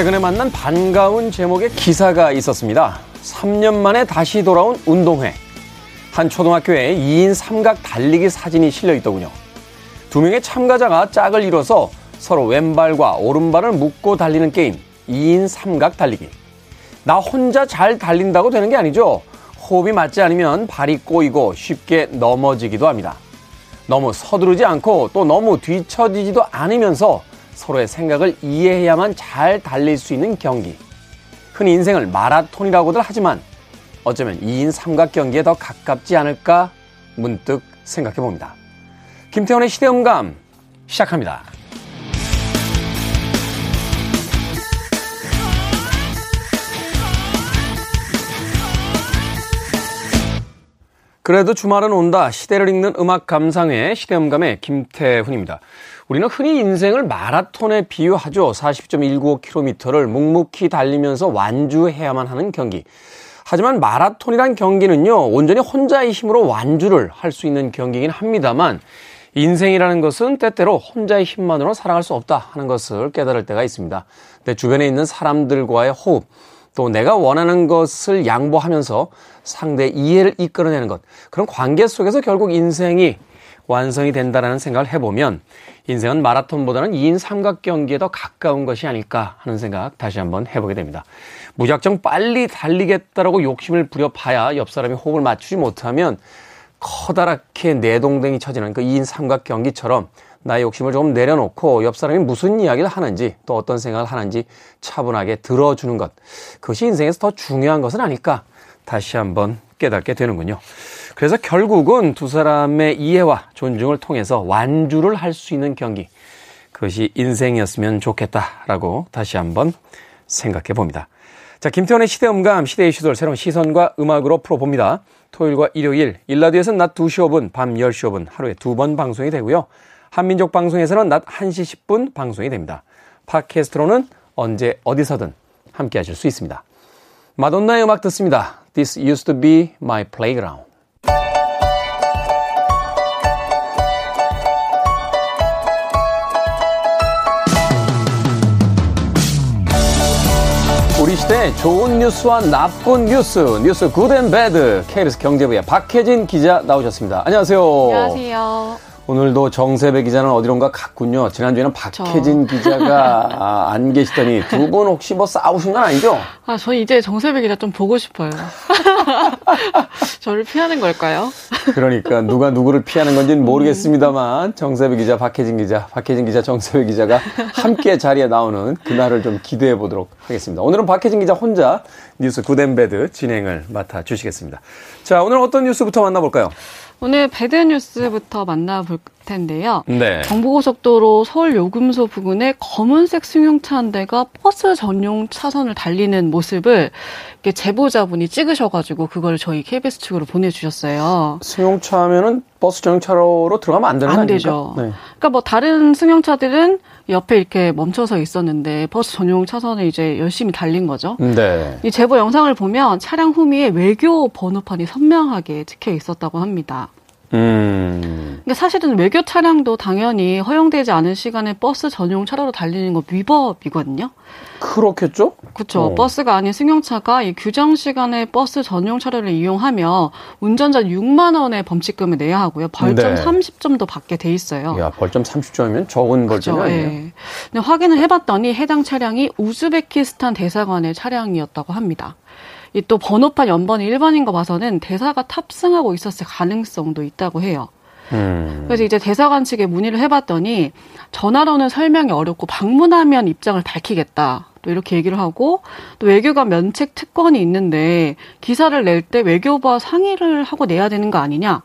최근에 만난 반가운 제목의 기사가 있었습니다. 3년 만에 다시 돌아온 운동회. 한 초등학교에 2인 삼각 달리기 사진이 실려 있더군요. 두 명의 참가자가 짝을 이뤄서 서로 왼발과 오른발을 묶고 달리는 게임, 2인 삼각 달리기. 나 혼자 잘 달린다고 되는 게 아니죠. 호흡이 맞지 않으면 발이 꼬이고 쉽게 넘어지기도 합니다. 너무 서두르지 않고 또 너무 뒤처지지도 않으면서 서로의 생각을 이해해야만 잘 달릴 수 있는 경기. 흔히 인생을 마라톤이라고들 하지만 어쩌면 2인 삼각 경기에 더 가깝지 않을까 문득 생각해 봅니다. 김태훈의 시대음감 시작합니다. 그래도 주말은 온다. 시대를 읽는 음악 감상회 시대음감의 김태훈입니다. 우리는 흔히 인생을 마라톤에 비유하죠. 40.195km를 묵묵히 달리면서 완주해야만 하는 경기. 하지만 마라톤이란 경기는요, 온전히 혼자의 힘으로 완주를 할 수 있는 경기긴 합니다만, 인생이라는 것은 때때로 혼자의 힘만으로 살아갈 수 없다 하는 것을 깨달을 때가 있습니다. 내 주변에 있는 사람들과의 호흡, 또 내가 원하는 것을 양보하면서 상대의 이해를 이끌어내는 것, 그런 관계 속에서 결국 인생이 완성이 된다라는 생각을 해보면 인생은 마라톤보다는 2인 삼각 경기에 더 가까운 것이 아닐까 하는 생각 다시 한번 해보게 됩니다. 무작정 빨리 달리겠다라고 욕심을 부려봐야 옆 사람이 호흡을 맞추지 못하면 커다랗게 내동댕이 쳐지는 그 2인 삼각 경기처럼 나의 욕심을 조금 내려놓고 옆 사람이 무슨 이야기를 하는지 또 어떤 생각을 하는지 차분하게 들어주는 것. 그것이 인생에서 더 중요한 것은 아닐까 다시 한번 깨닫게 되는군요. 그래서 결국은 두 사람의 이해와 존중을 통해서 완주를 할 수 있는 경기. 그것이 인생이었으면 좋겠다라고 다시 한번 생각해 봅니다. 자, 김태훈의 시대음감, 시대 이슈들 새로운 시선과 음악으로 풀어봅니다. 토요일과 일요일, 일라디오에서는 낮 2시 5분, 밤 10시 5분 하루에 두 번 방송이 되고요. 한민족 방송에서는 낮 1시 10분 방송이 됩니다. 팟캐스트로는 언제 어디서든 함께 하실 수 있습니다. 마돈나의 음악 듣습니다. This used to be my playground. 우리 시대 좋은 뉴스와 나쁜 뉴스, 뉴스 Good and Bad, KBS 경제부의 박혜진 기자 나오셨습니다. 안녕하세요. 안녕하세요. 오늘도 정세배 기자는 어디론가 갔군요. 지난주에는 박혜진 저... 기자가 아, 안 계시더니 두 분 혹시 뭐 싸우신 건 아니죠? 아, 저 이제 정세배 기자 좀 보고 싶어요. 저를 피하는 걸까요? 그러니까 누가 누구를 피하는 건지는 모르겠습니다만 정세배 기자, 박혜진 기자, 박혜진 기자, 정세배 기자가 함께 자리에 나오는 그날을 좀 기대해 보도록 하겠습니다. 오늘은 박혜진 기자 혼자 뉴스 Good and Bad 진행을 맡아 주시겠습니다. 자, 오늘 어떤 뉴스부터 만나볼까요? 오늘 bad news부터 만나볼 텐데요. 네. 경부고속도로 서울 요금소 부근에 검은색 승용차 한 대가 버스 전용 차선을 달리는 모습을 제보자분이 찍으셔가지고 그걸 저희 KBS 측으로 보내주셨어요. 승용차 하면은 버스 전용차로 들어가면 안 되는 거안 되죠. 네. 그러니까 뭐 다른 승용차들은 옆에 이렇게 멈춰서 있었는데 버스 전용 차선을 이제 열심히 달린 거죠. 네. 이 제보 영상을 보면 차량 후미에 외교 번호판이 선명하게 찍혀 있었다고 합니다. 음. 그러니까 사실은 외교 차량도 당연히 허용되지 않은 시간에 버스 전용 차로로 달리는 거 위법이거든요. 그렇겠죠? 그렇죠. 어. 버스가 아닌 승용차가 이 규정 시간에 버스 전용 차로를 이용하면 운전자 6만 원의 범칙금을 내야 하고요. 벌점 네. 30점도 받게 돼 있어요. 야, 벌점 30점이면 적은 벌점이 그렇죠. 아니에요. 네. 확인을 해봤더니 해당 차량이 우즈베키스탄 대사관의 차량이었다고 합니다. 이 또 번호판 연번이 1번인 거 봐서는 대사가 탑승하고 있었을 가능성도 있다고 해요. 음. 그래서 이제 대사관 측에 문의를 해봤더니 전화로는 설명이 어렵고 방문하면 입장을 밝히겠다. 또 이렇게 얘기를 하고 또 외교관 면책 특권이 있는데 기사를 낼 때 외교부와 상의를 하고 내야 되는 거 아니냐.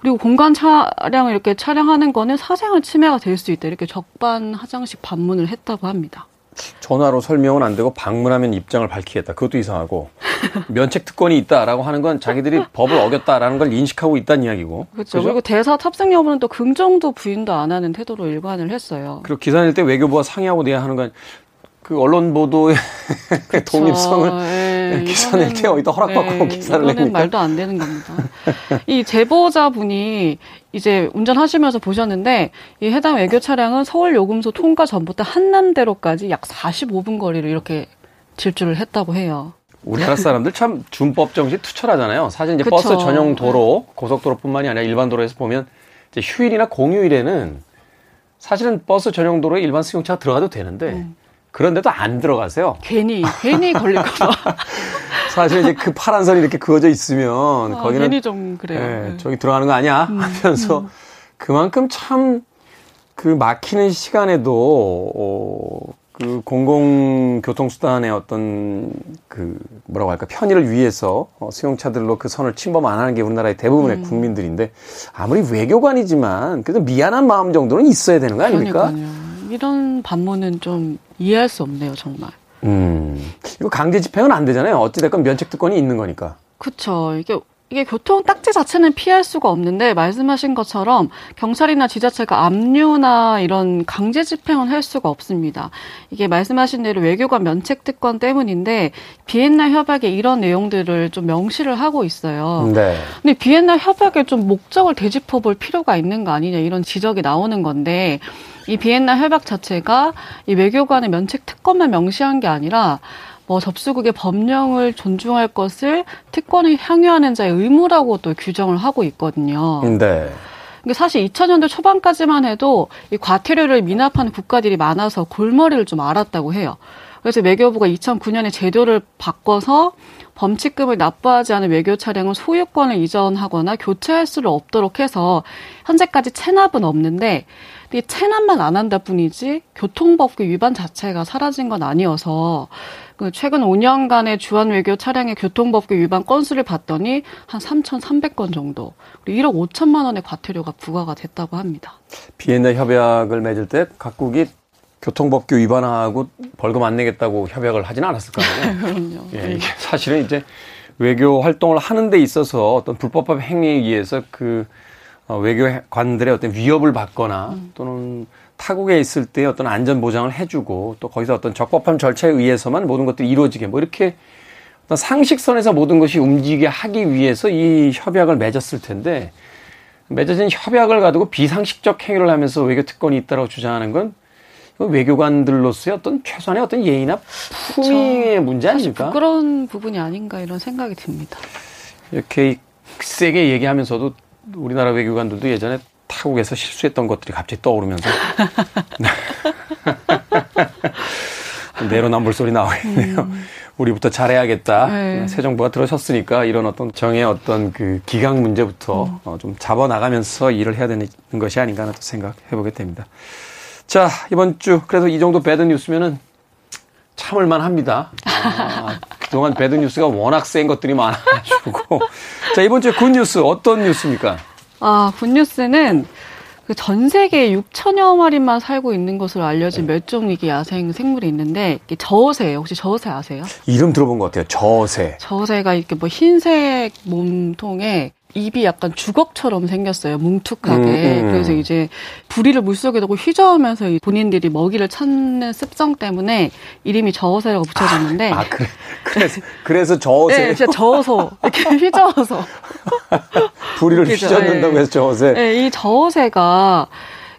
그리고 공간 차량을 이렇게 촬영하는 거는 사생활 침해가 될 수 있다. 이렇게 적반하장식 반문을 했다고 합니다. 전화로 설명은 안 되고 방문하면 입장을 밝히겠다. 그것도 이상하고 면책 특권이 있다라고 하는 건 자기들이 법을 어겼다라는 걸 인식하고 있다는 이야기고. 그렇죠. 그리고 대사 탑승 여부는 또 긍정도 부인도 안 하는 태도로 일관을 했어요. 그리고 기사 낼때 외교부와 상의하고 내야 하는 건 그 언론 보도의 그 독립성을 예. 네, 기사 낼 때 어디다 허락받고 네, 기사를 내는 말도 안 되는 겁니다. 이 제보자분이 이제 운전하시면서 보셨는데 이 해당 외교 차량은 서울 요금소 통과 전부터 한남대로까지 약 45분 거리를 이렇게 질주를 했다고 해요. 우리나라 사람들 참 준법 정신 투철하잖아요. 사실 이제 그쵸. 버스 전용 도로, 고속도로뿐만이 아니라 일반 도로에서 보면 이제 휴일이나 공휴일에는 사실은 버스 전용 도로에 일반 승용차가 들어가도 되는데 음. 그런데도 안 들어가세요. 괜히 괜히 걸릴까 봐. 사실 이제 그 파란 선이 이렇게 그어져 있으면 아, 거기는 괜히 좀 그래요. 예, 네. 저기 들어가는 거 아니야 음. 하면서 음. 그만큼 참 그 막히는 시간에도 어, 그 공공교통수단의 어떤 그 뭐라고 할까 편의를 위해서 어, 수용차들로 그 선을 침범 안 하는 게 우리나라의 대부분의 음. 국민들인데 아무리 외교관이지만 그래도 미안한 마음 정도는 있어야 되는 거 아닙니까? 그러니까요. 이런 반문은 좀 이해할 수 없네요, 정말. 음. 이거 강제 집행은 안 되잖아요. 어찌됐건 면책 특권이 있는 거니까. 그렇죠. 이게 이게 교통 딱지 자체는 피할 수가 없는데 말씀하신 것처럼 경찰이나 지자체가 압류나 이런 강제 집행은 할 수가 없습니다. 이게 말씀하신 대로 외교관 면책 특권 때문인데 비엔나 협약에 이런 내용들을 좀 명시를 하고 있어요. 네. 근데 비엔나 협약에 좀 목적을 되짚어 볼 필요가 있는 거 아니냐 이런 지적이 나오는 건데 이 비엔나 협약 자체가 이 외교관의 면책 특권만 명시한 게 아니라 뭐 접수국의 법령을 존중할 것을 특권을 향유하는 자의 의무라고 또 규정을 하고 있거든요. 네. 근데 사실 2000년대 초반까지만 해도 이 과태료를 미납하는 국가들이 많아서 골머리를 좀 알았다고 해요. 그래서 외교부가 2009년에 제도를 바꿔서 범칙금을 납부하지 않은 외교 차량은 소유권을 이전하거나 교체할 수 없도록 해서 현재까지 체납은 없는데 이 체납만 안 한다 뿐이지 교통법규 위반 자체가 사라진 건 아니어서 그 최근 5년간의 주한 외교 차량의 교통법규 위반 건수를 봤더니 한 3,300건 정도, 그리고 1억 5천만 원의 과태료가 부과가 됐다고 합니다. 비엔나 협약을 맺을 때 각국이 교통법규 위반하고 벌금 안 내겠다고 협약을 하지는 않았을 거 아니에요. 그럼요. 예, 이게 사실은 이제 외교 활동을 하는 데 있어서 어떤 불법적 행위에 의해서 그 어, 외교관들의 어떤 위협을 받거나 음. 또는 타국에 있을 때 어떤 안전 보장을 해주고 또 거기서 어떤 적법한 절차에 의해서만 모든 것들이 이루어지게 뭐 이렇게 어떤 상식선에서 모든 것이 움직이게 하기 위해서 이 협약을 맺었을 텐데 맺어진 협약을 가지고 비상식적 행위를 하면서 외교 특권이 있다고 주장하는 건 외교관들로서의 어떤 최소한의 어떤 예의나 품위의 문제 아닙니까? 부끄러운 부분이 아닌가 이런 생각이 듭니다. 이렇게 세게 얘기하면서도 우리나라 외교관들도 예전에 타국에서 실수했던 것들이 갑자기 떠오르면서 내로남불 소리 나오겠네요. 음. 우리부터 잘해야겠다. 네. 새 정부가 들어섰으니까 이런 어떤 정의 어떤 그 기강 문제부터 음. 어, 좀 잡아 나가면서 일을 해야 되는 것이 아닌가 하는 생각해 보게 됩니다. 자 이번 주 그래서 이 정도 bad news면은 참을만 합니다. 아, 그동안 bad news가 워낙 센 것들이 많아가지고. 자, 이번 주에 good news 어떤 뉴스입니까? 아, good news는 그 전 세계에 6천여 마리만 살고 있는 것으로 알려진 멸종위기 야생 생물이 있는데 저어새예요. 혹시 저어새 아세요? 이름 들어본 것 같아요. 저어새. 저어새가 이렇게 뭐 흰색 몸통에 입이 약간 주걱처럼 생겼어요. 뭉툭하게. 음, 음. 그래서 이제 부리를 물속에 두고 휘저으면서 본인들이 먹이를 찾는 습성 때문에 이름이 저어새라고 붙여졌는데. 아, 그래. 그래서, 그래서 저어새? 네, 진짜 저어서. 이렇게 휘저어서. 부리를 휘젓는다고 해서 저어새? 네, 이 저어새가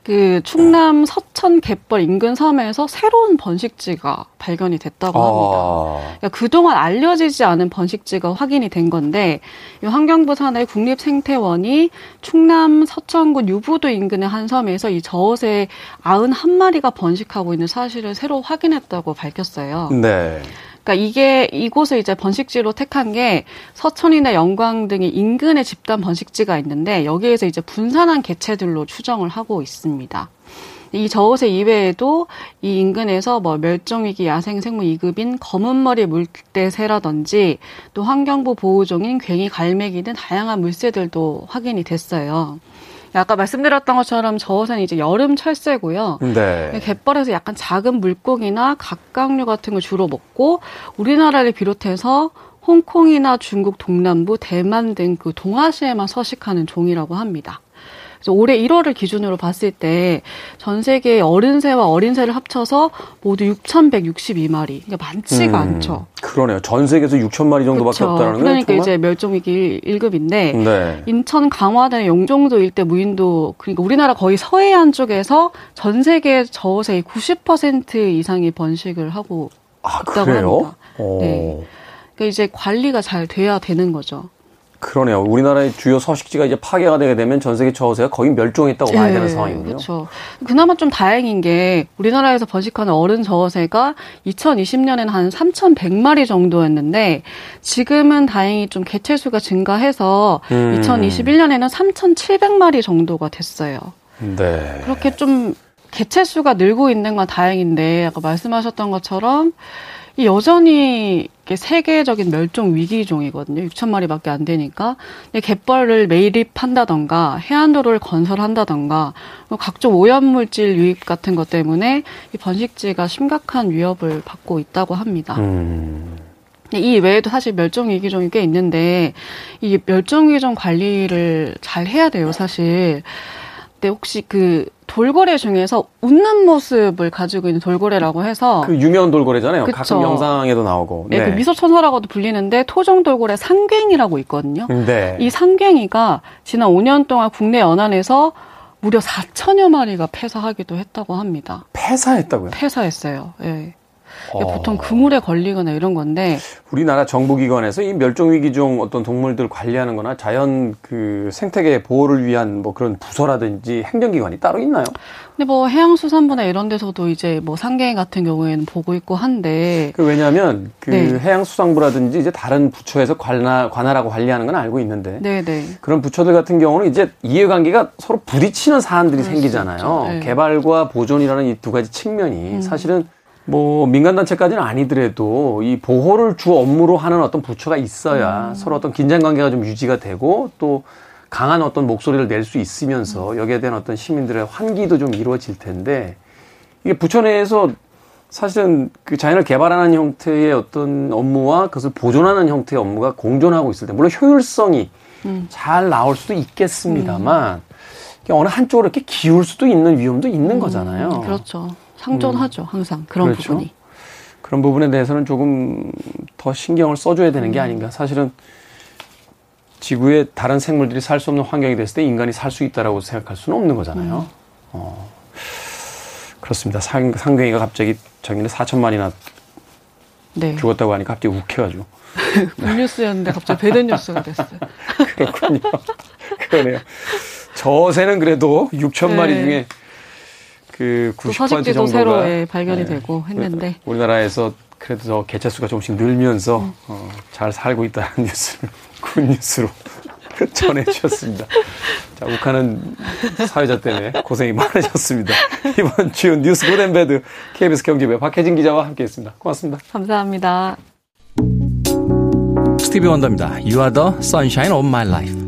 그 충남 서천 갯벌 인근 섬에서 새로운 번식지가 발견이 됐다고 합니다. 아. 그러니까 그동안 알려지지 않은 번식지가 확인이 된 건데 이 환경부 산하의 국립생태원이 충남 서천군 유부도 인근의 한 섬에서 이 저어새 91마리가 번식하고 있는 사실을 새로 확인했다고 밝혔어요. 네. 그러니까 이게 이곳을 이제 번식지로 택한 게 서천이나 영광 등이 인근의 집단 번식지가 있는데 여기에서 이제 분산한 개체들로 추정을 하고 있습니다. 이 저어새 이외에도 이 인근에서 뭐 멸종위기 야생생물 2급인 검은머리 물대새라든지 또 환경부 보호종인 괭이 갈매기 등 다양한 물새들도 확인이 됐어요. 아까 말씀드렸던 것처럼 저어새는 이제 여름 철새고요. 네. 갯벌에서 약간 작은 물고기나 각각류 같은 걸 주로 먹고 우리나라를 비롯해서 홍콩이나 중국 동남부, 대만 등 그 동아시아에만 서식하는 종이라고 합니다. 그래서 올해 1월을 기준으로 봤을 때 전 세계 어른새와 어린새를 합쳐서 모두 6,162마리. 그러니까 많지가 음, 않죠. 그러네요. 전 세계에서 6천 마리 정도밖에 그렇죠. 없다는 그러니까 정말? 이제 멸종위기 1급인데 네. 인천 강화도의 용종도 일대 무인도 그러니까 우리나라 거의 서해안 쪽에서 전 세계 저어새의 90% 이상이 번식을 하고 아, 있다고 그래요? 합니다. 오. 네. 그러니까 이제 관리가 잘 돼야 되는 거죠. 그러네요. 우리나라의 주요 서식지가 이제 파괴가 되게 되면 전 세계 저어새가 거의 멸종했다고 봐야 되는 네, 상황이군요. 그렇죠. 그나마 좀 다행인 게 우리나라에서 번식하는 어른 저어새가 2020년에는 한 3,100마리 정도였는데 지금은 다행히 좀 개체 수가 증가해서 음. 2021년에는 3,700마리 정도가 됐어요. 네. 그렇게 좀 개체 수가 늘고 있는 건 다행인데 아까 말씀하셨던 것처럼 여전히 세계적인 멸종 위기종이거든요. 6천 마리밖에 안 되니까. 갯벌을 매립한다던가 해안도로를 건설한다던가 각종 오염물질 유입 같은 것 때문에 이 번식지가 심각한 위협을 받고 있다고 합니다. 음. 이 외에도 사실 멸종 위기종이 꽤 있는데 이 멸종 위기종 관리를 잘 해야 돼요, 사실. 근데 혹시 그 돌고래 중에서 웃는 모습을 가지고 있는 돌고래라고 해서 그 유명한 돌고래잖아요. 그쵸. 가끔 영상에도 나오고. 네, 네. 그 미소 천사라고도 불리는데 토종 돌고래 상괭이라고 있거든요. 네. 이 상괭이가 지난 5년 동안 국내 연안에서 무려 4천여 마리가 폐사하기도 했다고 합니다. 폐사했다고요? 폐사했어요. 예. 네. 어. 보통 그물에 걸리거나 이런 건데 우리나라 정부기관에서 이 멸종위기종 어떤 동물들 관리하는 거나 자연 그 생태계 보호를 위한 뭐 그런 부서라든지 행정기관이 따로 있나요? 근데 뭐 해양수산부나 이런 데서도 이제 뭐 상계인 같은 경우에는 보고 있고 한데 그 왜냐하면 그 네. 해양수산부라든지 이제 다른 부처에서 관할, 관할하고 관리하는 건 알고 있는데 네네. 네. 그런 부처들 같은 경우는 이제 이해관계가 서로 부딪히는 사안들이 생기잖아요. 네. 개발과 보존이라는 이 두 가지 측면이 음. 사실은 뭐 민간단체까지는 아니더라도 이 보호를 주 업무로 하는 어떤 부처가 있어야 음. 서로 어떤 긴장 관계가 좀 유지가 되고 또 강한 어떤 목소리를 낼 수 있으면서 음. 여기에 대한 어떤 시민들의 환기도 좀 이루어질 텐데 이게 부처 내에서 사실은 그 자연을 개발하는 형태의 어떤 업무와 그것을 보존하는 형태의 업무가 공존하고 있을 때 물론 효율성이 음. 잘 나올 수도 있겠습니다만 음. 어느 한쪽으로 이렇게 기울 수도 있는 위험도 있는 음. 거잖아요. 그렇죠. 상존하죠, 음. 항상 그런 그렇죠? 부분이. 그런 부분에 대해서는 조금 더 신경을 써줘야 되는 게 음. 아닌가. 사실은 지구에 다른 생물들이 살 수 없는 환경이 됐을 때 인간이 살 수 있다라고 생각할 수는 없는 거잖아요. 음. 어, 그렇습니다. 상, 상경이가 갑자기 작년에 4천만이나 네. 죽었다고 하니까 갑자기 욱해가지고. 굿뉴스였는데 갑자기 배드 뉴스가 됐어요. 그렇군요. 그러네요. 저어새는 그래도 6천 마리 네. 중에 그 90% 정도가 새로 예, 발견이 네. 되고 했는데 우리나라에서 그래도 저 개체 수가 조금씩 늘면서 음. 어, 잘 살고 있다는 뉴스를 good news로 전해주셨습니다. 자, 욱하는 사회자 때문에 고생이 많으셨습니다. 이번 주 뉴스 Good and Bad KBS 경제부의 박혜진 기자와 함께했습니다. 고맙습니다. 감사합니다. 스티비 원더입니다. You are the sunshine of my life.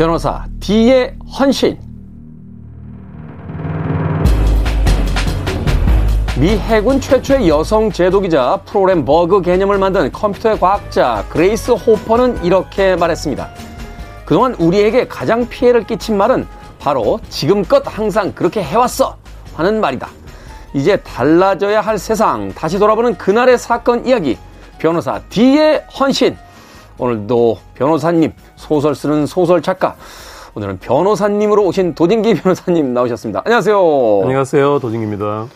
변호사 D의 헌신. 미 해군 최초의 여성 제독이자 프로그램 버그 개념을 만든 컴퓨터의 과학자 그레이스 호퍼는 이렇게 말했습니다. 그동안 우리에게 가장 피해를 끼친 말은 바로 지금껏 항상 그렇게 해왔어 하는 말이다. 이제 달라져야 할 세상 다시 돌아보는 그날의 사건 이야기 변호사 D의 헌신 오늘도 변호사님, 소설 쓰는 소설 작가, 오늘은 변호사님으로 오신 도진기 변호사님 나오셨습니다. 안녕하세요. 안녕하세요. 도진기입니다.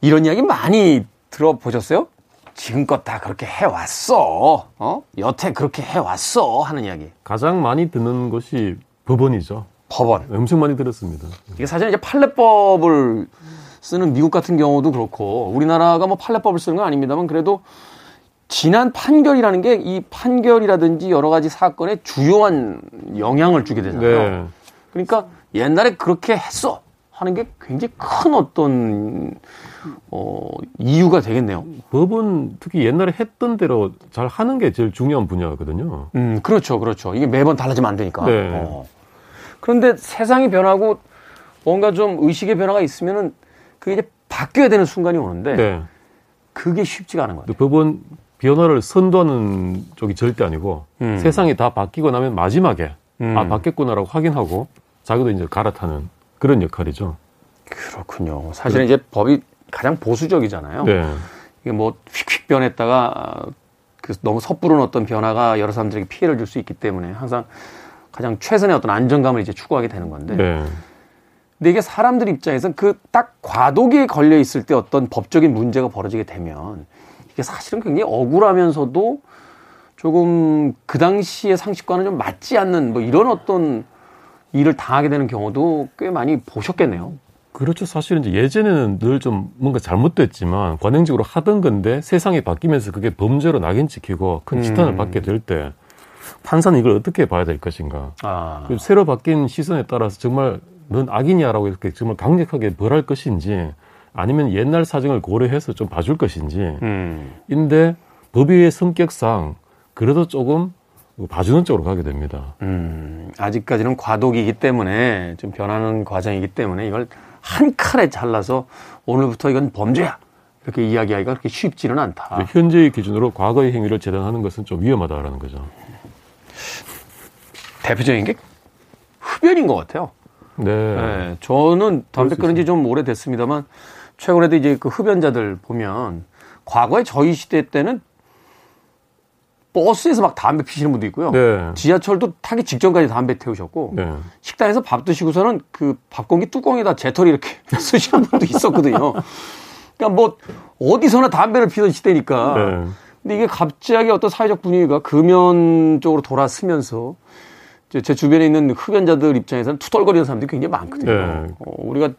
이런 이야기 많이 들어보셨어요? 지금껏 다 그렇게 해왔어. 어? 여태 그렇게 해왔어. 하는 이야기. 가장 많이 듣는 것이 법원이죠. 법원. 엄청 많이 들었습니다. 이게 사실 이제 판례법을 쓰는 미국 같은 경우도 그렇고 우리나라가 뭐 판례법을 쓰는 건 아닙니다만 그래도 지난 판결이라는 게 이 판결이라든지 여러 가지 사건에 주요한 영향을 주게 되잖아요. 네. 그러니까 옛날에 그렇게 했어 하는 게 굉장히 큰 어떤 어 이유가 되겠네요. 법은 특히 옛날에 했던 대로 잘 하는 게 제일 중요한 분야거든요. 음, 그렇죠, 그렇죠. 이게 매번 달라지면 안 되니까. 네. 어. 그런데 세상이 변하고 뭔가 좀 의식의 변화가 있으면은 그게 이제 바뀌어야 되는 순간이 오는데 네. 그게 쉽지가 않은 것 근데 같아요. 법 원 변화를 선도하는 쪽이 절대 아니고 음. 세상이 다 바뀌고 나면 마지막에 음. 아 바뀌었구나라고 확인하고 자기도 이제 갈아타는 그런 역할이죠. 그렇군요. 사실은 이제 법이 가장 보수적이잖아요. 네. 이게 뭐 휙휙 변했다가 그 너무 섣부른 어떤 변화가 여러 사람들에게 피해를 줄 수 있기 때문에 항상 가장 최선의 어떤 안정감을 이제 추구하게 되는 건데. 네. 근데 이게 사람들 입장에선 그 딱 과도기에 걸려 있을 때 어떤 법적인 문제가 벌어지게 되면 이게 사실은 굉장히 억울하면서도 조금 그 당시의 상식과는 좀 맞지 않는 뭐 이런 어떤 일을 당하게 되는 경우도 꽤 많이 보셨겠네요. 그렇죠. 사실은 이제 예전에는 늘 좀 뭔가 잘못됐지만 관행적으로 하던 건데 세상이 바뀌면서 그게 범죄로 낙인 찍히고 큰 지탄을 음. 받게 될 때 판사는 이걸 어떻게 봐야 될 것인가. 아, 그리고 새로 바뀐 시선에 따라서 정말 넌 악인이야라고 이렇게 정말 강력하게 벌할 것인지 아니면 옛날 사정을 고려해서 좀 봐줄 것인지 음, 인데 법의 성격상 그래도 조금 봐주는 쪽으로 가게 됩니다. 음, 아직까지는 과도기이기 때문에 좀 변하는 과정이기 때문에 이걸 한 칼에 잘라서 오늘부터 이건 범죄야. 이렇게 이야기하기가 그렇게 쉽지는 않다. 현재의 기준으로 과거의 행위를 재단하는 것은 좀 위험하다라는 거죠. 대표적인 게 흡연인 것 같아요. 네. 네, 저는 담배 수 끊은 지 좀 오래됐습니다만 최근에도 이제 그 흡연자들 보면 과거에 저희 시대 때는 버스에서 막 담배 피시는 분도 있고요. 네. 지하철도 타기 직전까지 담배 태우셨고 네. 식당에서 밥 드시고서는 그 밥 공기 뚜껑에다 재털이 이렇게 쓰시는 분도 있었거든요. 그러니까 뭐 어디서나 담배를 피던 시대니까. 네. 근데 이게 갑자기 어떤 사회적 분위기가 금연 쪽으로 돌아서면서 제 주변에 있는 흡연자들 입장에서는 투덜거리는 사람들이 굉장히 많거든요. 네. 어, 우리가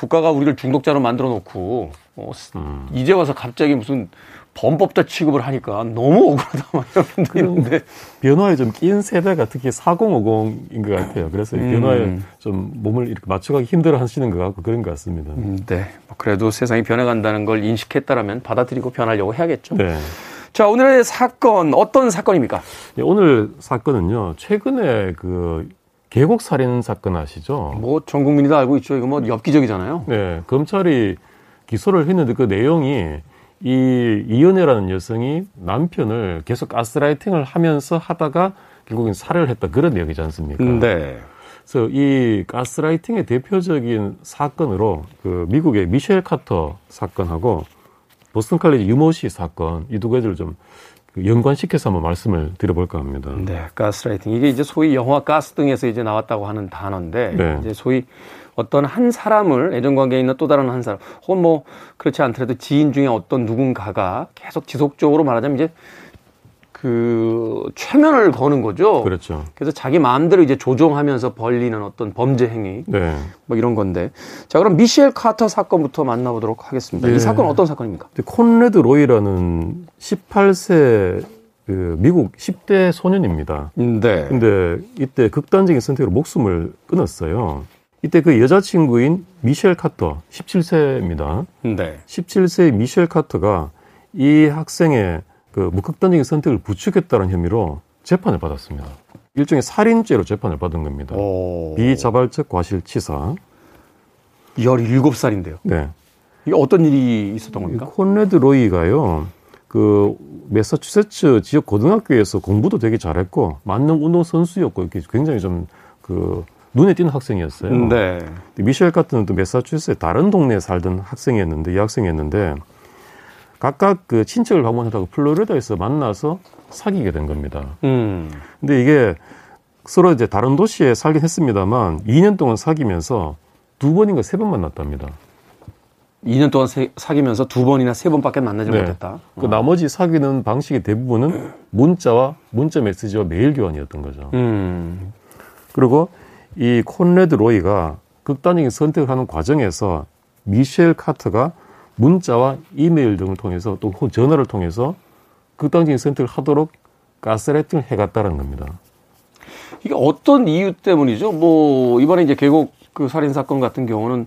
국가가 우리를 중독자로 만들어 놓고 어, 음. 이제 와서 갑자기 무슨 범법자 취급을 하니까 너무 억울하다 막 이런 분도 있는데 변화에 좀 끼인 세대가 특히 4050인 것 같아요. 그래서 이 음. 변화에 좀 몸을 이렇게 맞춰가기 힘들어 하시는 것 같고 그런 것 같습니다. 음, 네. 뭐 그래도 세상이 변해간다는 걸 인식했다라면 받아들이고 변하려고 해야겠죠. 네. 자, 오늘의 사건 어떤 사건입니까? 예, 오늘 사건은요, 최근에 그 계곡 살인 사건 아시죠? 뭐 전 국민이 다 알고 있죠. 이거 뭐 엽기적이잖아요. 네, 검찰이 기소를 했는데 그 내용이 이 이연애라는 여성이 남편을 계속 가스라이팅을 하면서 하다가 결국엔 살해를 했다 그런 내용이지 않습니까? 네. 그래서 이 가스라이팅의 대표적인 사건으로 그 미국의 미셸 카터 사건하고 보스턴 칼리지 유모시 사건 이 두 가지를 좀그 연관시켜서 한번 말씀을 드려볼까 합니다. 네, 가스라이팅. 이게 이제 소위 영화 가스 등에서 이제 나왔다고 하는 단어인데, 네. 이제 소위 어떤 한 사람을 애정 관계에 있는 또 다른 한 사람, 혹은 뭐 그렇지 않더라도 지인 중에 어떤 누군가가 계속 지속적으로 말하자면 이제 그 최면을 거는 거죠. 그렇죠. 그래서 자기 마음대로 이제 조종하면서 벌리는 어떤 범죄 행위, 네. 뭐 이런 건데. 자, 그럼 미셸 카터 사건부터 만나보도록 하겠습니다. 네. 이 사건은 어떤 사건입니까? 콘레드 로이라는 18세 그 미국 10대 소년입니다. 네. 근데 이때 극단적인 선택으로 목숨을 끊었어요. 이때 그 여자친구인 미셸 카터, 17세입니다. 네. 17세의 미셸 카터가 이 학생의 그 무극단적인 선택을 부추겼다는 혐의로 재판을 받았습니다. 일종의 살인죄로 재판을 받은 겁니다. 오. 비자발적 과실치사. 17살인데요. 네. 이게 어떤 일이 있었던 이 겁니까? 콘레드 로이가요, 그, 매사추세츠 지역 고등학교에서 공부도 되게 잘했고, 만능 운동 선수였고, 이렇게 굉장히 좀, 그, 눈에 띄는 학생이었어요. 네. 근데 미셸 같은 또 매사추세츠의 다른 동네에 살던 학생이었는데, 이 학생이었는데, 각각 그 친척을 방문하다가 플로리다에서 만나서 사귀게 된 겁니다. 음. 근데 이게 서로 이제 다른 도시에 살긴 했습니다만, 2년 동안 사귀면서 두 번인가 세 번 만났답니다. 2년 동안 세- 사귀면서 두 번이나 세 번밖에 만나지 네. 못했다. 그 나머지 사귀는 방식의 대부분은 문자와 문자 메시지와 메일 교환이었던 거죠. 음. 그리고 이 콘레드 로이가 극단적인 선택을 하는 과정에서 미셸 카터가 문자와 이메일 등을 통해서 또 전화를 통해서 극단적인 선택을 하도록 가스라이팅을 해갔다는 겁니다. 이게 어떤 이유 때문이죠? 뭐 이번에 이제 계곡 그 살인 사건 같은 경우는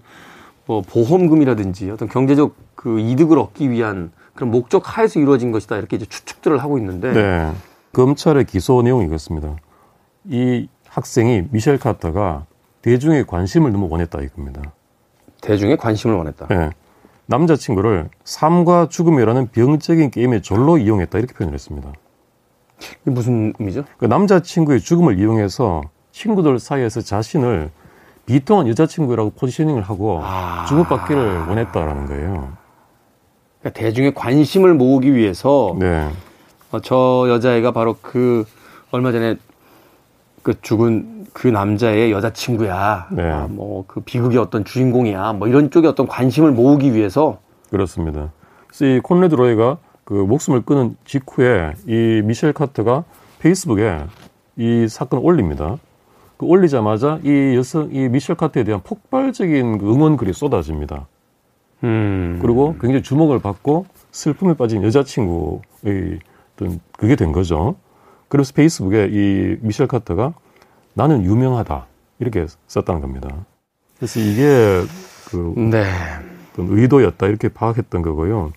뭐 보험금이라든지 어떤 경제적 그 이득을 얻기 위한 그런 목적 하에서 이루어진 것이다 이렇게 이제 추측들을 하고 있는데 네. 검찰의 기소 내용이 이렇습니다. 이 학생이 미셸 카터가 대중의 관심을 너무 원했다 이겁니다. 대중의 관심을 원했다. 네. 남자친구를 삶과 죽음이라는 병적인 게임의 졸로 이용했다 이렇게 표현을 했습니다. 이게 무슨 의미죠? 그 남자친구의 죽음을 이용해서 친구들 사이에서 자신을 비통한 여자친구라고 포지셔닝을 하고 아. 주목받기를 원했다라는 거예요. 그러니까 대중의 관심을 모으기 위해서 네. 어, 저 여자애가 바로 그 얼마 전에 그 죽은 그 남자의 여자친구야. 네. 아, 뭐그 비극의 어떤 주인공이야. 뭐 이런 쪽에 어떤 관심을 모으기 위해서 그렇습니다. 이 콘레드 로이가 그 목숨을 끊은 직후에 이 미셸 카트가 페이스북에 이 사건을 올립니다. 그 올리자마자 이 여성, 이 미셸 카트에 대한 폭발적인 그 응원 글이 쏟아집니다. 음. 그리고 굉장히 주목을 받고 슬픔에 빠진 여자친구의 어떤 그게 된 거죠. 그래서 페이스북에 이 미셸 카터가 나는 유명하다 이렇게 썼다는 겁니다. 그래서 이게 그 네. 어떤 의도였다 이렇게 파악했던 거고요.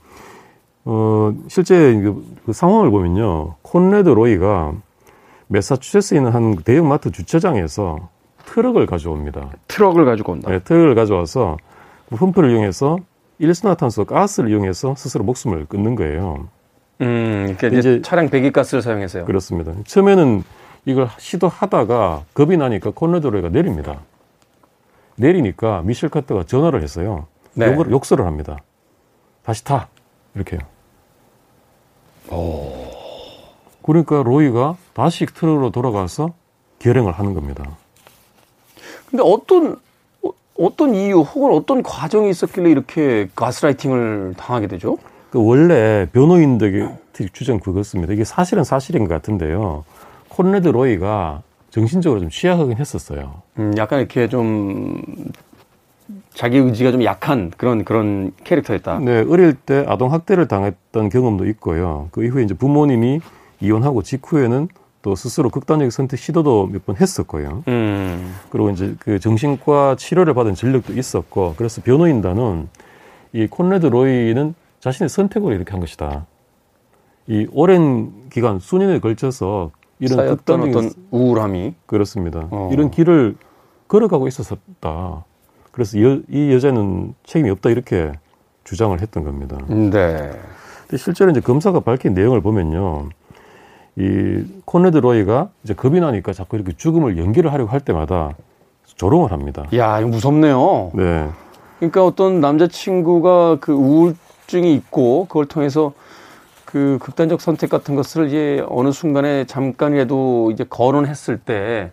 어, 실제 그, 그 상황을 보면요. 콘레드 로이가 매사추세츠에 있는 한 대형 마트 주차장에서 트럭을 가져옵니다. 트럭을 가지고 온다. 네, 트럭을 가져와서 그 펌프를 이용해서 일산화탄소 가스를 이용해서 스스로 목숨을 끊는 거예요. 음, 그러니까 이제, 이제- 차량 배기가스를 사용해서요. 그렇습니다. 처음에는 이걸 시도하다가 겁이 나니까 콘레드 로이가 내립니다. 내리니까 미셸 카트가 전화를 했어요. 네. 욕을, 욕설을 합니다. 다시 타. 이렇게요. 그러니까 로이가 다시 트럭으로 돌아가서 결행을 하는 겁니다. 근데 어떤 어, 어떤 이유 혹은 어떤 과정이 있었길래 이렇게 가스라이팅을 당하게 되죠? 그 원래 변호인들의 주장 그렇습니다. 이게 사실은 사실인 것 같은데요. 콘레드 로이가 정신적으로 좀 취약하긴 했었어요. 음, 약간 이렇게 좀 자기 의지가 좀 약한 그런 그런 캐릭터였다. 네, 어릴 때 아동 학대를 당했던 경험도 있고요. 그 이후에 이제 부모님이 이혼하고 직후에는 또 스스로 극단적 선택 시도도 몇 번 했었고요. 음, 그리고 이제 그 정신과 치료를 받은 전력도 있었고, 그래서 변호인단은 이 콘레드 로이는 자신의 선택으로 이렇게 한 것이다. 이 오랜 기간 수년에 걸쳐서 이런 극단적인 어떤 우울함이 그렇습니다. 어. 이런 길을 걸어가고 있었다. 그래서 여- 이 여자는 책임이 없다 이렇게 주장을 했던 겁니다. 네. 근데 실제로 이제 검사가 밝힌 내용을 보면요. 이 코네드 로이가 이제 겁이 나니까 자꾸 이렇게 죽음을 연기를 하려고 할 때마다 조롱을 합니다. 야, 이거 무섭네요. 네. 그러니까 어떤 남자친구가 그 우울 증이 있고 그걸 통해서 그 극단적 선택 같은 것을 이제 어느 순간에 잠깐이라도 이제 거론했을 때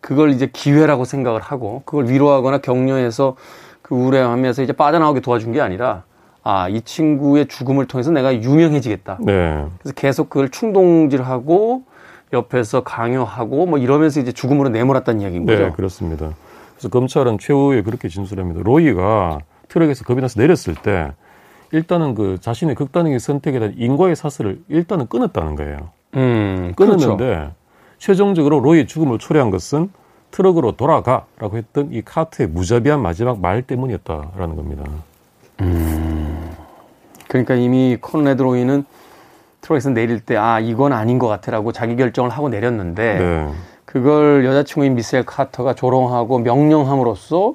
그걸 이제 기회라고 생각을 하고 그걸 위로하거나 격려해서 그 우울해하면서 이제 빠져나오게 도와준 게 아니라 아, 이 친구의 죽음을 통해서 내가 유명해지겠다. 네. 그래서 계속 그걸 충동질하고 옆에서 강요하고 뭐 이러면서 이제 죽음으로 내몰았다는 이야기인 거죠. 네, 그렇습니다. 그래서 검찰은 최후에 그렇게 진술합니다. 로이가 트럭에서 겁이 나서 내렸을 때 일단은 그 자신의 극단적인 선택에 대한 인과의 사슬을 일단은 끊었다는 거예요. 음, 끊었는데 그렇죠. 최종적으로 로이의 죽음을 초래한 것은 트럭으로 돌아가라고 했던 이 카터의 무자비한 마지막 말 때문이었다라는 겁니다. 그러니까 이미 콘래드 로이는 트럭에서 내릴 때 아 이건 아닌 것 같아라고 자기 결정을 하고 내렸는데 네. 그걸 여자친구인 미셀 카터가 조롱하고 명령함으로써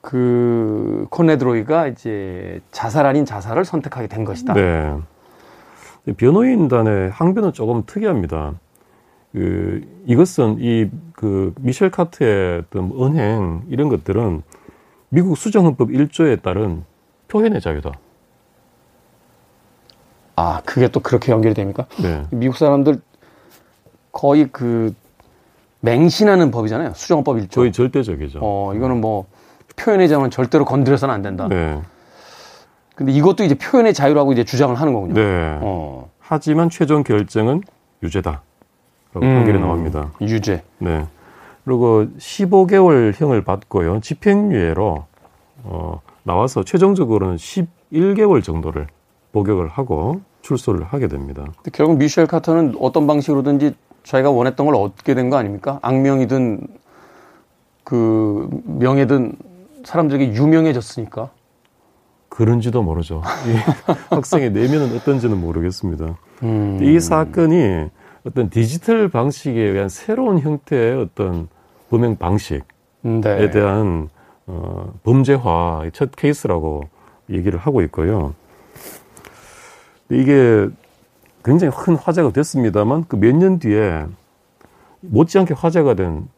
그 코네드 로이가 이제 자살 아닌 자살을 선택하게 된 것이다. 네. 변호인단의 항변은 조금 특이합니다. 그 이것은 이 그 미셸 카트의 어떤 은행 이런 것들은 미국 수정헌법 1조에 따른 표현의 자유다. 아 그게 또 그렇게 연결이 됩니까? 네. 미국 사람들 거의 그 맹신하는 법이잖아요. 수정법 일조. 거의 절대적이죠. 어 이거는 뭐 표현의 자유는 절대로 건드려서는 안 된다. 네. 근데 이것도 이제 표현의 자유라고 이제 주장을 하는 거군요. 네. 어 하지만 최종 결정은 유죄다. 라고 음. 판결이 나옵니다. 유죄. 네. 그리고 15개월 형을 받고요. 집행유예로 어, 나와서 최종적으로는 11개월 정도를 복역을 하고 출소를 하게 됩니다. 결국 미셸 카터는 어떤 방식으로든지 자기가 원했던 걸 얻게 된 거 아닙니까? 악명이든 그 명예든 사람들에게 유명해졌으니까. 그런지도 모르죠. 이 학생의 내면은 어떤지는 모르겠습니다. 음. 이 사건이 어떤 디지털 방식에 의한 새로운 형태의 어떤 범행 방식에 네. 대한 어, 범죄화의 첫 케이스라고 얘기를 하고 있고요. 이게 굉장히 큰 화제가 됐습니다만 그 몇 년 뒤에 못지않게 화제가 된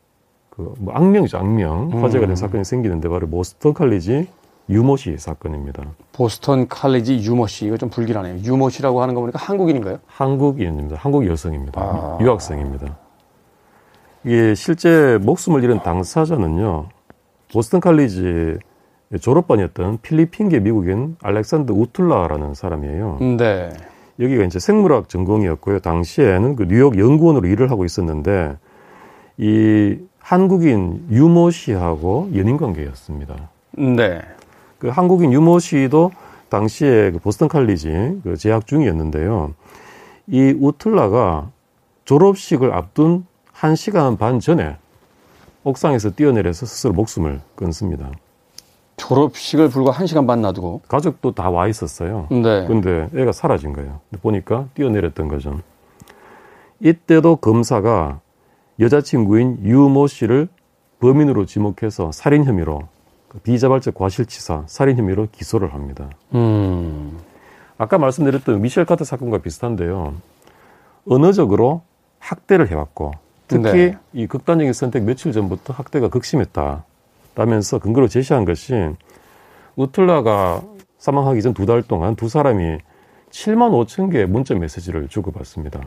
그 뭐 악명이죠 악명 화제가 된 음. 사건이 생기는데 바로 보스턴 칼리지 유모시 사건입니다. 보스턴 칼리지 유모시 이거 좀 불길하네요. 유모시라고 하는 거 보니까 한국인인가요? 한국인입니다. 한국 여성입니다. 아. 유학생입니다. 이게 실제 목숨을 잃은 당사자는요. 보스턴 칼리지 졸업반이었던 필리핀계 미국인 알렉산드 우툴라라는 사람이에요. 네. 여기가 이제 생물학 전공이었고요. 당시에는 그 뉴욕 연구원으로 일을 하고 있었는데 이 한국인 유모 씨하고 연인 관계였습니다. 네. 그 한국인 유모 씨도 당시에 그 보스턴 칼리지 그 재학 중이었는데요. 이 우툴라가 졸업식을 앞둔 한 시간 반 전에 옥상에서 뛰어내려서 스스로 목숨을 끊습니다. 졸업식을 불과 1시간 반 놔두고 가족도 다 와 있었어요. 네. 근데 애가 사라진 거예요. 보니까 뛰어내렸던 거죠. 이때도 검사가 여자친구인 유모 씨를 범인으로 지목해서 살인 혐의로 그 비자발적 과실치사 살인 혐의로 기소를 합니다. 음. 아까 말씀드렸던 미셸 카트 사건과 비슷한데요. 언어적으로 학대를 해왔고 특히 네. 이 극단적인 선택 며칠 전부터 학대가 극심했다. 라면서 근거로 제시한 것이 우틀라가 사망하기 전 두 달 동안 두 사람이 7만 5천 개의 문자 메시지를 주고받습니다.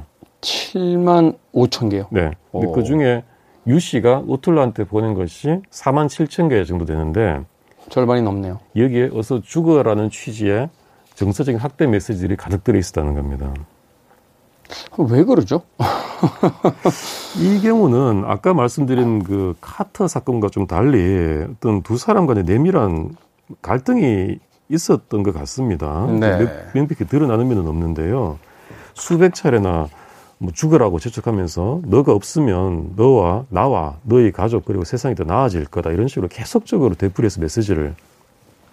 7만 5천 개요? 네. 근데 그 중에 유 씨가 우틀라한테 보낸 것이 4만 7천 개 정도 되는데 절반이 넘네요. 여기에 어서 죽어라는 취지의 정서적인 학대 메시지들이 가득 들어 있었다는 겁니다. 왜 그러죠? 이 경우는 아까 말씀드린 그 카터 사건과 좀 달리 어떤 두 사람 간의 내밀한 갈등이 있었던 것 같습니다. 네. 명백히 드러나는 면은 없는데요. 수백 차례나 뭐 죽으라고 재촉하면서 너가 없으면 너와 나와 너희 가족 그리고 세상이 더 나아질 거다 이런 식으로 계속적으로 되풀이해서 메시지를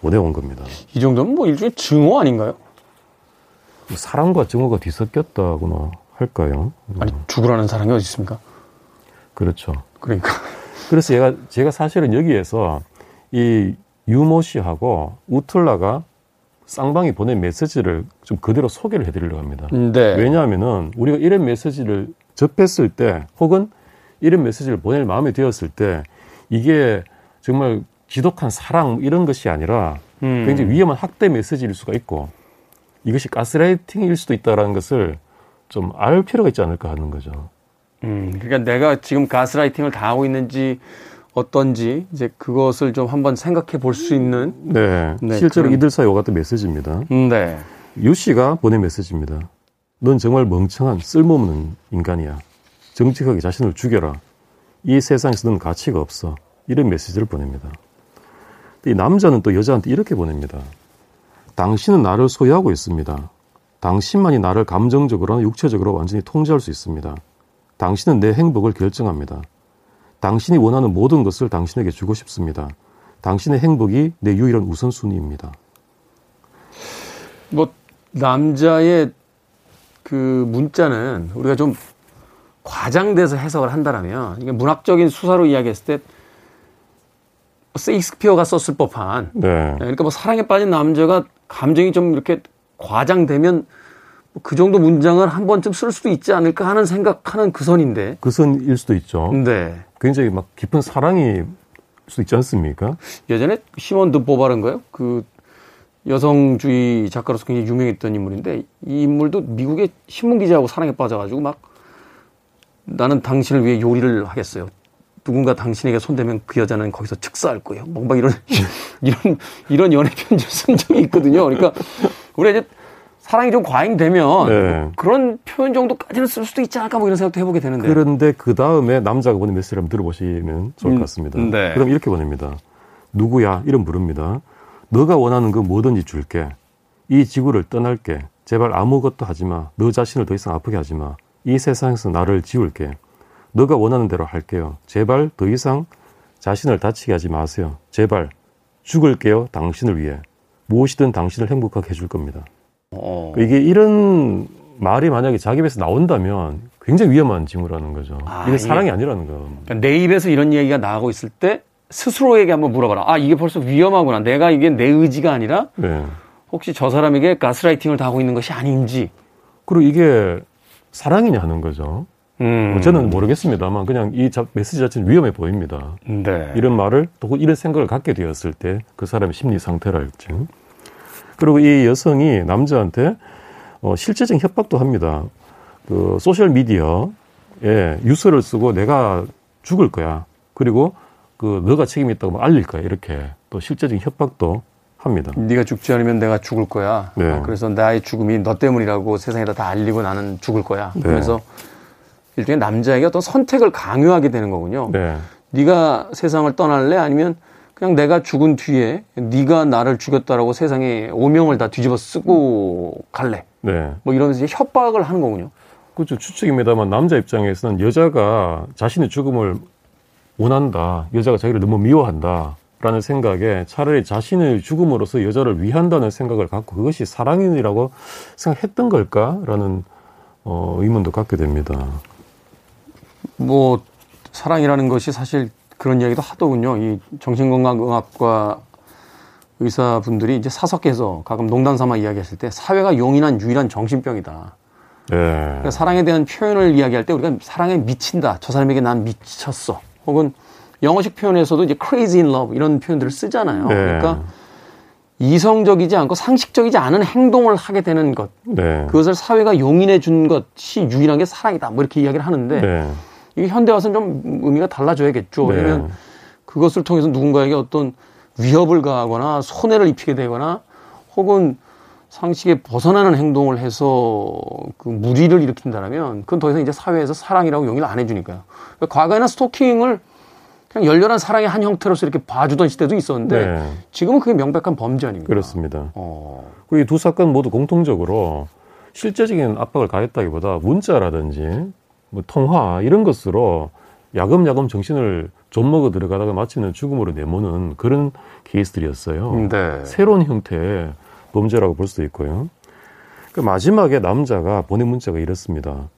보내온 겁니다. 이 정도면 뭐 일종의 증오 아닌가요? 사랑과 증오가 뒤섞였다거나 할까요? 아니 죽으라는 사랑이 어디 있습니까? 그렇죠. 그러니까. 그래서 제가 제가 사실은 여기에서 이 유모 씨하고 우툴라가 쌍방이 보낸 메시지를 좀 그대로 소개를 해드리려고 합니다. 네. 왜냐하면은 우리가 이런 메시지를 접했을 때 혹은 이런 메시지를 보낼 마음이 되었을 때 이게 정말 지독한 사랑 이런 것이 아니라 음. 굉장히 위험한 학대 메시지일 수가 있고 이것이 가스라이팅일 수도 있다라는 것을 좀 알 필요가 있지 않을까 하는 거죠. 음, 그러니까 내가 지금 가스라이팅을 당하고 있는지 어떤지 이제 그것을 좀 한번 생각해 볼 수 있는 네, 네 실제로 그런... 이들 사이 와 같은 메시지입니다. 네. 유 씨가 보낸 메시지입니다. 넌 정말 멍청한 쓸모없는 인간이야. 정직하게 자신을 죽여라. 이 세상에서 는 가치가 없어. 이런 메시지를 보냅니다. 이 남자는 또 여자한테 이렇게 보냅니다. 당신은 나를 소유하고 있습니다. 당신만이 나를 감정적으로나 육체적으로 완전히 통제할 수 있습니다. 당신은 내 행복을 결정합니다. 당신이 원하는 모든 것을 당신에게 주고 싶습니다. 당신의 행복이 내 유일한 우선순위입니다. 뭐, 남자의 그 문자는 우리가 좀 과장돼서 해석을 한다라면, 이게 문학적인 수사로 이야기했을 때 세익스피어가 썼을 법한. 네. 네. 그러니까 뭐 사랑에 빠진 남자가 감정이 좀 이렇게 과장되면 그 정도 문장을 한 번쯤 쓸 수도 있지 않을까 하는 생각하는 그 선인데. 그 선일 수도 있죠. 네. 굉장히 막 깊은 사랑이 수도 있지 않습니까? 예전에 시몬 드 보바른가요? 그 여성주의 작가로서 굉장히 유명했던 인물인데 이 인물도 미국의 신문 기자하고 사랑에 빠져가지고 막 나는 당신을 위해 요리를 하겠어요. 누군가 당신에게 손대면 그 여자는 거기서 즉사할 거예요. 뭔가 이런 이런 이런 연애 편지를 쓴 적이 있거든요. 그러니까 우리 이제 사랑이 좀 과잉되면 네. 그런 표현 정도까지는 쓸 수도 있지 않을까 뭐 이런 생각도 해보게 되는데. 그런데 그 다음에 남자가 보낸 메시지를 한번 들어보시면 좋을 것 음, 같습니다. 음, 네. 그럼 이렇게 보냅니다. 누구야? 이름 부릅니다. 너가 원하는 거 뭐든지 줄게. 이 지구를 떠날게. 제발 아무것도 하지 마. 너 자신을 더 이상 아프게 하지 마. 이 세상에서 나를 지울게. 너가 원하는 대로 할게요. 제발 더 이상 자신을 다치게 하지 마세요. 제발 죽을게요. 당신을 위해. 무엇이든 당신을 행복하게 해줄 겁니다. 어. 이게 이런 말이 만약에 자기 입에서 나온다면 굉장히 위험한 징후라는 거죠. 아, 이게 사랑이 이게- 아니라는 거. 그러니까 내 입에서 이런 얘기가 나가고 있을 때 스스로에게 한번 물어봐라. 아, 이게 벌써 위험하구나. 내가 이게 내 의지가 아니라 네. 혹시 저 사람에게 가스라이팅을 당하고 있는 것이 아닌지. 그리고 이게 사랑이냐 하는 거죠. 음. 뭐 저는 모르겠습니다만 그냥 이 자- 메시지 자체는 위험해 보입니다. 네. 이런 말을 또 이런 생각을 갖게 되었을 때 그 사람의 심리 상태랄지. 그리고 이 여성이 남자한테 어, 실제적인 협박도 합니다. 그 소셜 미디어에 유서를 쓰고 내가 죽을 거야. 그리고 그 너가 책임 있다고 막 알릴 거야. 이렇게 또 실제적인 협박도 합니다. 네가 죽지 않으면 내가 죽을 거야. 네. 어, 그래서 나의 죽음이 너 때문이라고 세상에다 다 알리고 나는 죽을 거야. 네. 그래서 일종의 남자에게 어떤 선택을 강요하게 되는 거군요. 네. 네가 세상을 떠날래 아니면 그냥 내가 죽은 뒤에 네가 나를 죽였다라고 세상에 오명을 다 뒤집어 쓰고 갈래. 네. 뭐 이러면서 이제 협박을 하는 거군요. 그렇죠. 추측입니다만 남자 입장에서는 여자가 자신의 죽음을 원한다. 여자가 자기를 너무 미워한다. 라는 생각에 차라리 자신의 죽음으로써 여자를 위한다는 생각을 갖고 그것이 사랑이라고 생각했던 걸까라는 어, 의문도 갖게 됩니다. 뭐 사랑이라는 것이 사실 그런 이야기도 하더군요. 이 정신건강의학과 의사분들이 이제 사석에서 가끔 농담 삼아 이야기하실 때 사회가 용인한 유일한 정신병이다. 네. 그러니까 사랑에 대한 표현을 이야기할 때 우리가 사랑에 미친다. 저 사람에게 난 미쳤어. 혹은 영어식 표현에서도 이제 crazy in love 이런 표현들을 쓰잖아요. 네. 그러니까 이성적이지 않고 상식적이지 않은 행동을 하게 되는 것. 네. 그것을 사회가 용인해 준 것이 유일한 게 사랑이다. 뭐 이렇게 이야기를 하는데 네. 이게 현대 와서는 좀 의미가 달라져야겠죠. 네. 왜냐면 그것을 통해서 누군가에게 어떤 위협을 가하거나 손해를 입히게 되거나 혹은 상식에 벗어나는 행동을 해서 그 무리를 일으킨다면 그건 더 이상 이제 사회에서 사랑이라고 용인을 안 해주니까요. 그러니까 과거에는 스토킹을 그냥 열렬한 사랑의 한 형태로서 이렇게 봐주던 시대도 있었는데 네. 지금은 그게 명백한 범죄 아닙니까? 그렇습니다. 어, 그리고 이 두 사건 모두 공통적으로 실제적인 압박을 가했다기보다 문자라든지 뭐 통화 이런 것으로 야금야금 정신을 좀 먹어 들어가다가 마치는 죽음으로 내모는 그런 케이스들이었어요. 네. 새로운 형태의 범죄라고 볼 수도 있고요. 그 마지막에 남자가 보낸 문자가 이렇습니다.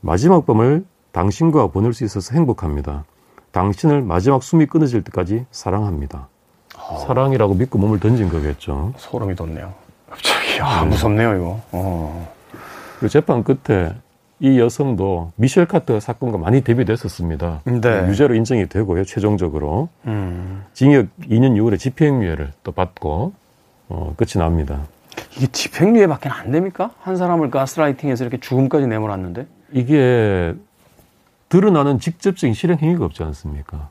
마지막 밤을 당신과 보낼 수 있어서 행복합니다. 당신을 마지막 숨이 끊어질 때까지 사랑합니다. 사랑이라고 믿고 몸을 던진 거겠죠. 소름이 돋네요. 갑자기 아 무섭네요 이거. 어. 그리고 재판 끝에 이 여성도 미셸 카터 사건과 많이 대비됐었습니다. 네. 유죄로 인정이 되고요, 최종적으로. 음. 징역 2년 6월에 집행유예를 또 받고, 어, 끝이 납니다. 이게 집행유예밖에 안 됩니까? 한 사람을 가스라이팅해서 이렇게 죽음까지 내몰았는데. 이게 드러나는 직접적인 실행 행위가 없지 않습니까?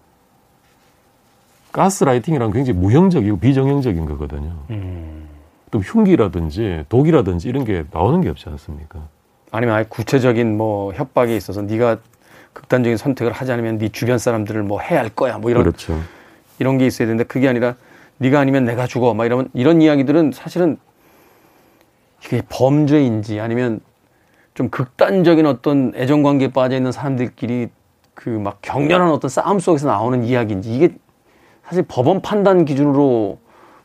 가스라이팅이란 굉장히 무형적이고 비정형적인 거거든요. 음. 또 흉기라든지 독이라든지 이런 게 나오는 게 없지 않습니까? 아니면 아예 구체적인 뭐 협박이 있어서 네가 극단적인 선택을 하지 않으면 네 주변 사람들을 뭐 해야 할 거야. 뭐 이런 그렇죠. 이런 게 있어야 되는데 그게 아니라 네가 아니면 내가 죽어. 막 이런 이런 이야기들은 사실은 이게 범죄인지 아니면 좀 극단적인 어떤 애정 관계에 빠져 있는 사람들끼리 그 막 격렬한 어떤 싸움 속에서 나오는 이야기인지 이게 사실 법원 판단 기준으로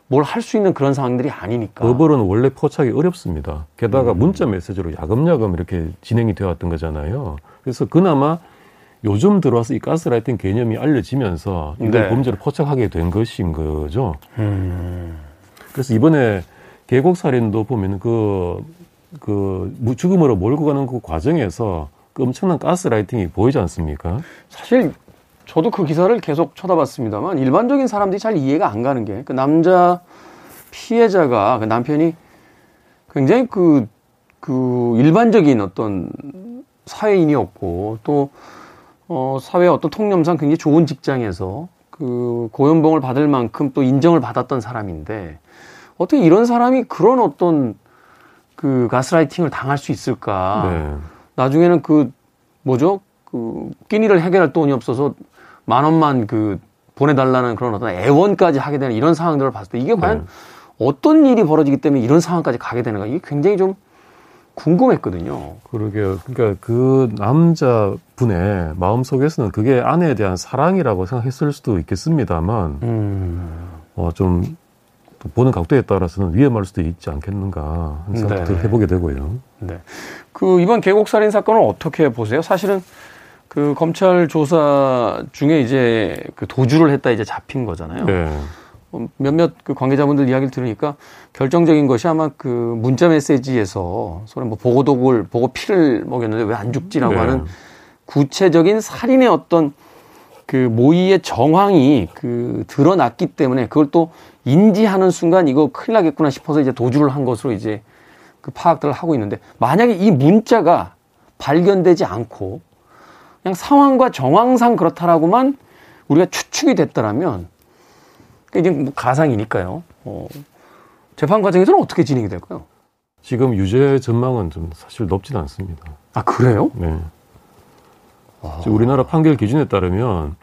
뭘 할 수 있는 그런 상황들이 아니니까. 법벌은 원래 포착이 어렵습니다. 게다가 문자 메시지로 야금야금 이렇게 진행이 되어 왔던 거잖아요. 그래서 그나마 요즘 들어와서 이 가스라이팅 개념이 알려지면서 이걸 네. 범죄를 포착하게 된 것인 거죠. 음. 그래서 이번에 계곡 살인도 보면 그, 그, 무- 죽음으로 몰고 가는 그 과정에서 그 엄청난 가스라이팅이 보이지 않습니까? 사실 저도 그 기사를 계속 쳐다봤습니다만 일반적인 사람들이 잘 이해가 안 가는 게 그 남자 피해자가 그 남편이 굉장히 그, 그 일반적인 어떤 사회인이었고 또 어, 사회 어떤 통념상 굉장히 좋은 직장에서 그 고연봉을 받을 만큼 또 인정을 받았던 사람인데 어떻게 이런 사람이 그런 어떤 그 가스라이팅을 당할 수 있을까? 네. 나중에는 그 뭐죠? 그 끼니를 해결할 돈이 없어서 만 원만 그 보내달라는 그런 어떤 애원까지 하게 되는 이런 상황들을 봤을 때 이게 과연 네. 어떤 일이 벌어지기 때문에 이런 상황까지 가게 되는가 이게 굉장히 좀 궁금했거든요. 그러게요. 그러니까 그 남자분의 마음속에서는 그게 아내에 대한 사랑이라고 생각했을 수도 있겠습니다만, 음. 어, 좀또 보는 각도에 따라서는 위험할 수도 있지 않겠는가 하는 생각도 네. 해보게 되고요. 네. 그 이번 계곡 살인 사건을 어떻게 보세요? 사실은 그 검찰 조사 중에 이제 그 도주를 했다 이제 잡힌 거잖아요. 네. 어, 몇몇 그 관계자분들 이야기를 들으니까 결정적인 것이 아마 그 문자 메시지에서 서로 뭐 보고독을 보고 피를 먹였는데 왜 안 죽지라고 네. 하는 구체적인 살인의 어떤 그 모의의 정황이 그 드러났기 때문에 그걸 또 인지하는 순간 이거 큰일 나겠구나 싶어서 이제 도주를 한 것으로 이제 그 파악들을 하고 있는데 만약에 이 문자가 발견되지 않고 그냥 상황과 정황상 그렇다라고만 우리가 추측이 됐더라면 이게 뭐 가상이니까요. 어, 재판 과정에서는 어떻게 진행이 될까요? 지금 유죄 전망은 좀 사실 높지는 않습니다. 아 그래요? 네. 아. 우리나라 판결 기준에 따르면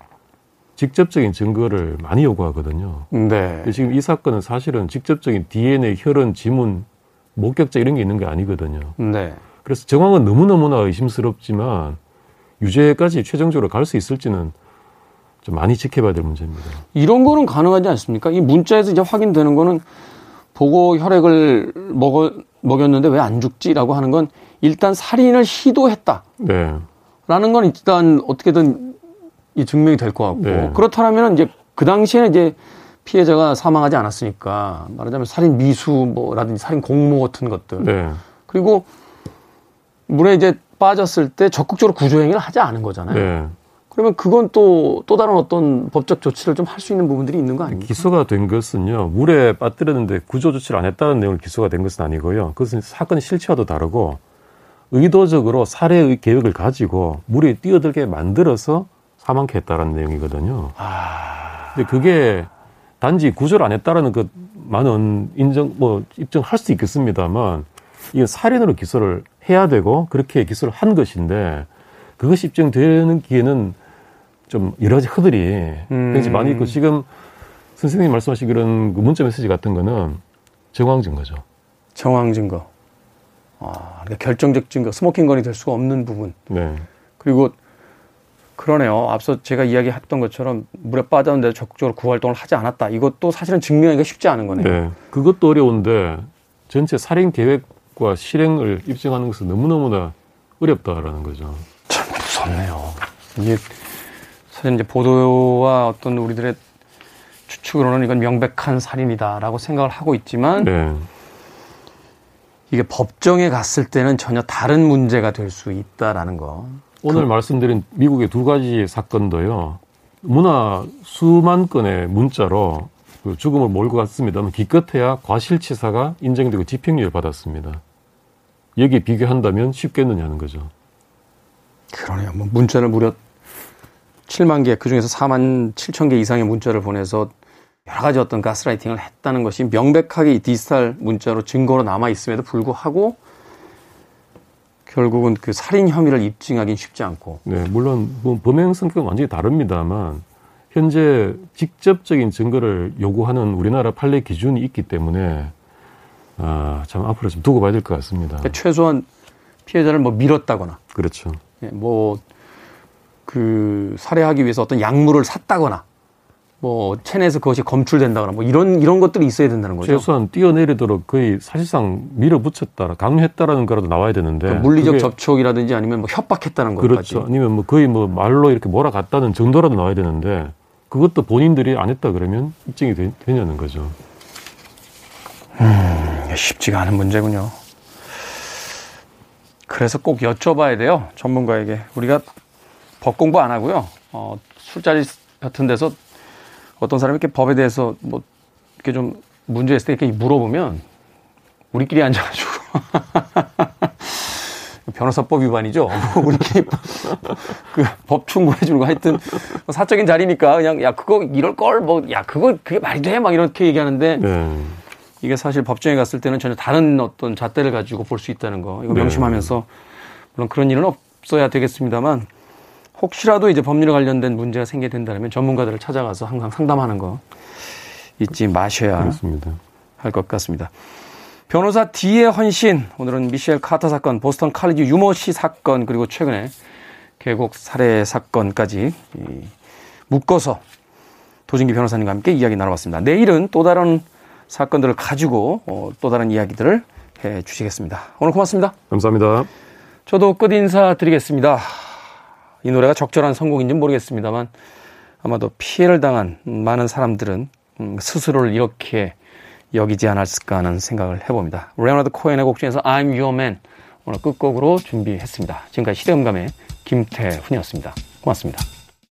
직접적인 증거를 많이 요구하거든요. 네. 지금 이 사건은 사실은 직접적인 DNA, 혈흔, 지문, 목격자 이런 게 있는 게 아니거든요. 네. 그래서 정황은 너무너무나 의심스럽지만 유죄까지 최종적으로 갈 수 있을지는 좀 많이 지켜봐야 될 문제입니다. 이런 거는 가능하지 않습니까? 이 문자에서 이제 확인되는 거는 보고 혈액을 먹어, 먹였는데 왜 안 죽지라고 하는 건 일단 살인을 시도했다. 네. 라는 건 일단 어떻게든 이 증명이 될 것 같고 네. 그렇다면 이제 그 당시에는 이제 피해자가 사망하지 않았으니까 말하자면 살인 미수 뭐라든지 살인 공모 같은 것들 네. 그리고 물에 이제 빠졌을 때 적극적으로 구조 행위를 하지 않은 거잖아요. 네. 그러면 그건 또, 또 다른 어떤 법적 조치를 좀 할 수 있는 부분들이 있는 거 아닙니까? 기소가 된 것은요, 물에 빠뜨렸는데 구조 조치를 안 했다는 내용을 기소가 된 것은 아니고요. 그것은 사건 실체와도 다르고, 의도적으로 살해의 계획을 가지고 물에 뛰어들게 만들어서 사망케 했다라는 내용이거든요. 아... 근데 그게 단지 구조를 안 했다라는 그 많은 인정, 뭐, 입증할 수 있겠습니다만, 이건 살인으로 기소를 해야 되고, 그렇게 기소를 한 것인데, 그것이 입증되는 기회는 좀 여러 가지 허들이 음. 굉장히 많이 있고, 지금 선생님이 말씀하신 그런 그 문자 메시지 같은 거는 정황 증거죠. 정황 증거. 아, 그러니까 결정적 증거, smoking gun이 될 수가 없는 부분. 네. 그리고 그러네요. 앞서 제가 이야기했던 것처럼 물에 빠졌는데 적극적으로 구호활동을 하지 않았다. 이것도 사실은 증명하기가 쉽지 않은 거네요. 네. 그것도 어려운데 전체 살인 계획 과 실행을 입증하는 것은 너무너무나 어렵다라는 거죠. 참 무섭네요. 이게 사실 이제 보도와 어떤 우리들의 추측으로는 이건 명백한 살인이다라고 생각을 하고 있지만 네. 이게 법정에 갔을 때는 전혀 다른 문제가 될 수 있다라는 거. 오늘 그... 말씀드린 미국의 두 가지 사건도요. 문화 수만 건의 문자로 그 죽음을 몰고 갔습니다만 기껏해야 과실치사가 인정되고 집행유예를 받았습니다. 여기 비교한다면 쉽겠느냐는 거죠. 그러네요. 뭐 문자를 무려 7만 개, 그 중에서 4만 7천 개 이상의 문자를 보내서 여러 가지 어떤 가스라이팅을 했다는 것이 명백하게 이 디지털 문자로 증거로 남아 있음에도 불구하고 결국은 그 살인 혐의를 입증하기는 쉽지 않고. 네, 물론 뭐 범행 성격은 완전히 다릅니다만 현재 직접적인 증거를 요구하는 우리나라 판례 기준이 있기 때문에 아, 참 앞으로 좀 두고 봐야 될 것 같습니다. 그러니까 최소한 피해자를 뭐 밀었다거나. 그렇죠. 예, 뭐그 살해하기 위해서 어떤 약물을 샀다거나 뭐 체내에서 그것이 검출된다거나 뭐 이런 이런 것들이 있어야 된다는 거죠. 최소한 뛰어내리도록 거의 사실상 밀어붙였다, 강요했다라는 거라도 나와야 되는데 그러니까 물리적 접촉이라든지 아니면 뭐 협박했다는 거까지. 그렇죠. 아니면 뭐 거의 뭐 말로 이렇게 몰아갔다는 정도라도 나와야 되는데 그것도 본인들이 안 했다 그러면 입증이 되, 냐는 거죠. 음, 쉽지가 않은 문제군요. 그래서 꼭 여쭤봐야 돼요. 전문가에게. 우리가 법 공부 안 하고요. 어, 술자리 같은 데서 어떤 사람이 이렇게 법에 대해서 뭐 이렇게 좀 문제 있을 때 이렇게 물어보면 우리끼리 앉아가지고 변호사법 위반이죠. 우리끼리 그 법 충고해 주는 거 하여튼 뭐 사적인 자리니까 그냥 야 그거 이럴 걸 뭐 야 그거 그게 말이 돼 막 이렇게 얘기하는데 네. 이게 사실 법정에 갔을 때는 전혀 다른 어떤 잣대를 가지고 볼 수 있다는 거 이거 네. 명심하면서 물론 그런 일은 없어야 되겠습니다만 혹시라도 이제 법률에 관련된 문제가 생기게 된다면 전문가들을 찾아가서 항상 상담하는 거 잊지 마셔야 할 것 같습니다. 변호사 D의 헌신 오늘은 미셸 카터 사건, 보스턴 칼리지 유모 씨 사건 그리고 최근에 계곡 살해 사건까지 묶어서 도진기 변호사님과 함께 이야기 나눠봤습니다. 내일은 또 다른 사건들을 가지고 어, 또 다른 이야기들을 해 주시겠습니다. 오늘 고맙습니다. 감사합니다. 저도 끝 인사 드리겠습니다. 이 노래가 적절한 성공인지는 모르겠습니다만 아마도 피해를 당한 많은 사람들은 음, 스스로를 이렇게 여기지 않았을까 하는 생각을 해봅니다. 레오나드 코엔의 곡 중에서 I'm Your Man 오늘 끝곡으로 준비했습니다. 지금까지 시대음감의 김태훈이었습니다. 고맙습니다.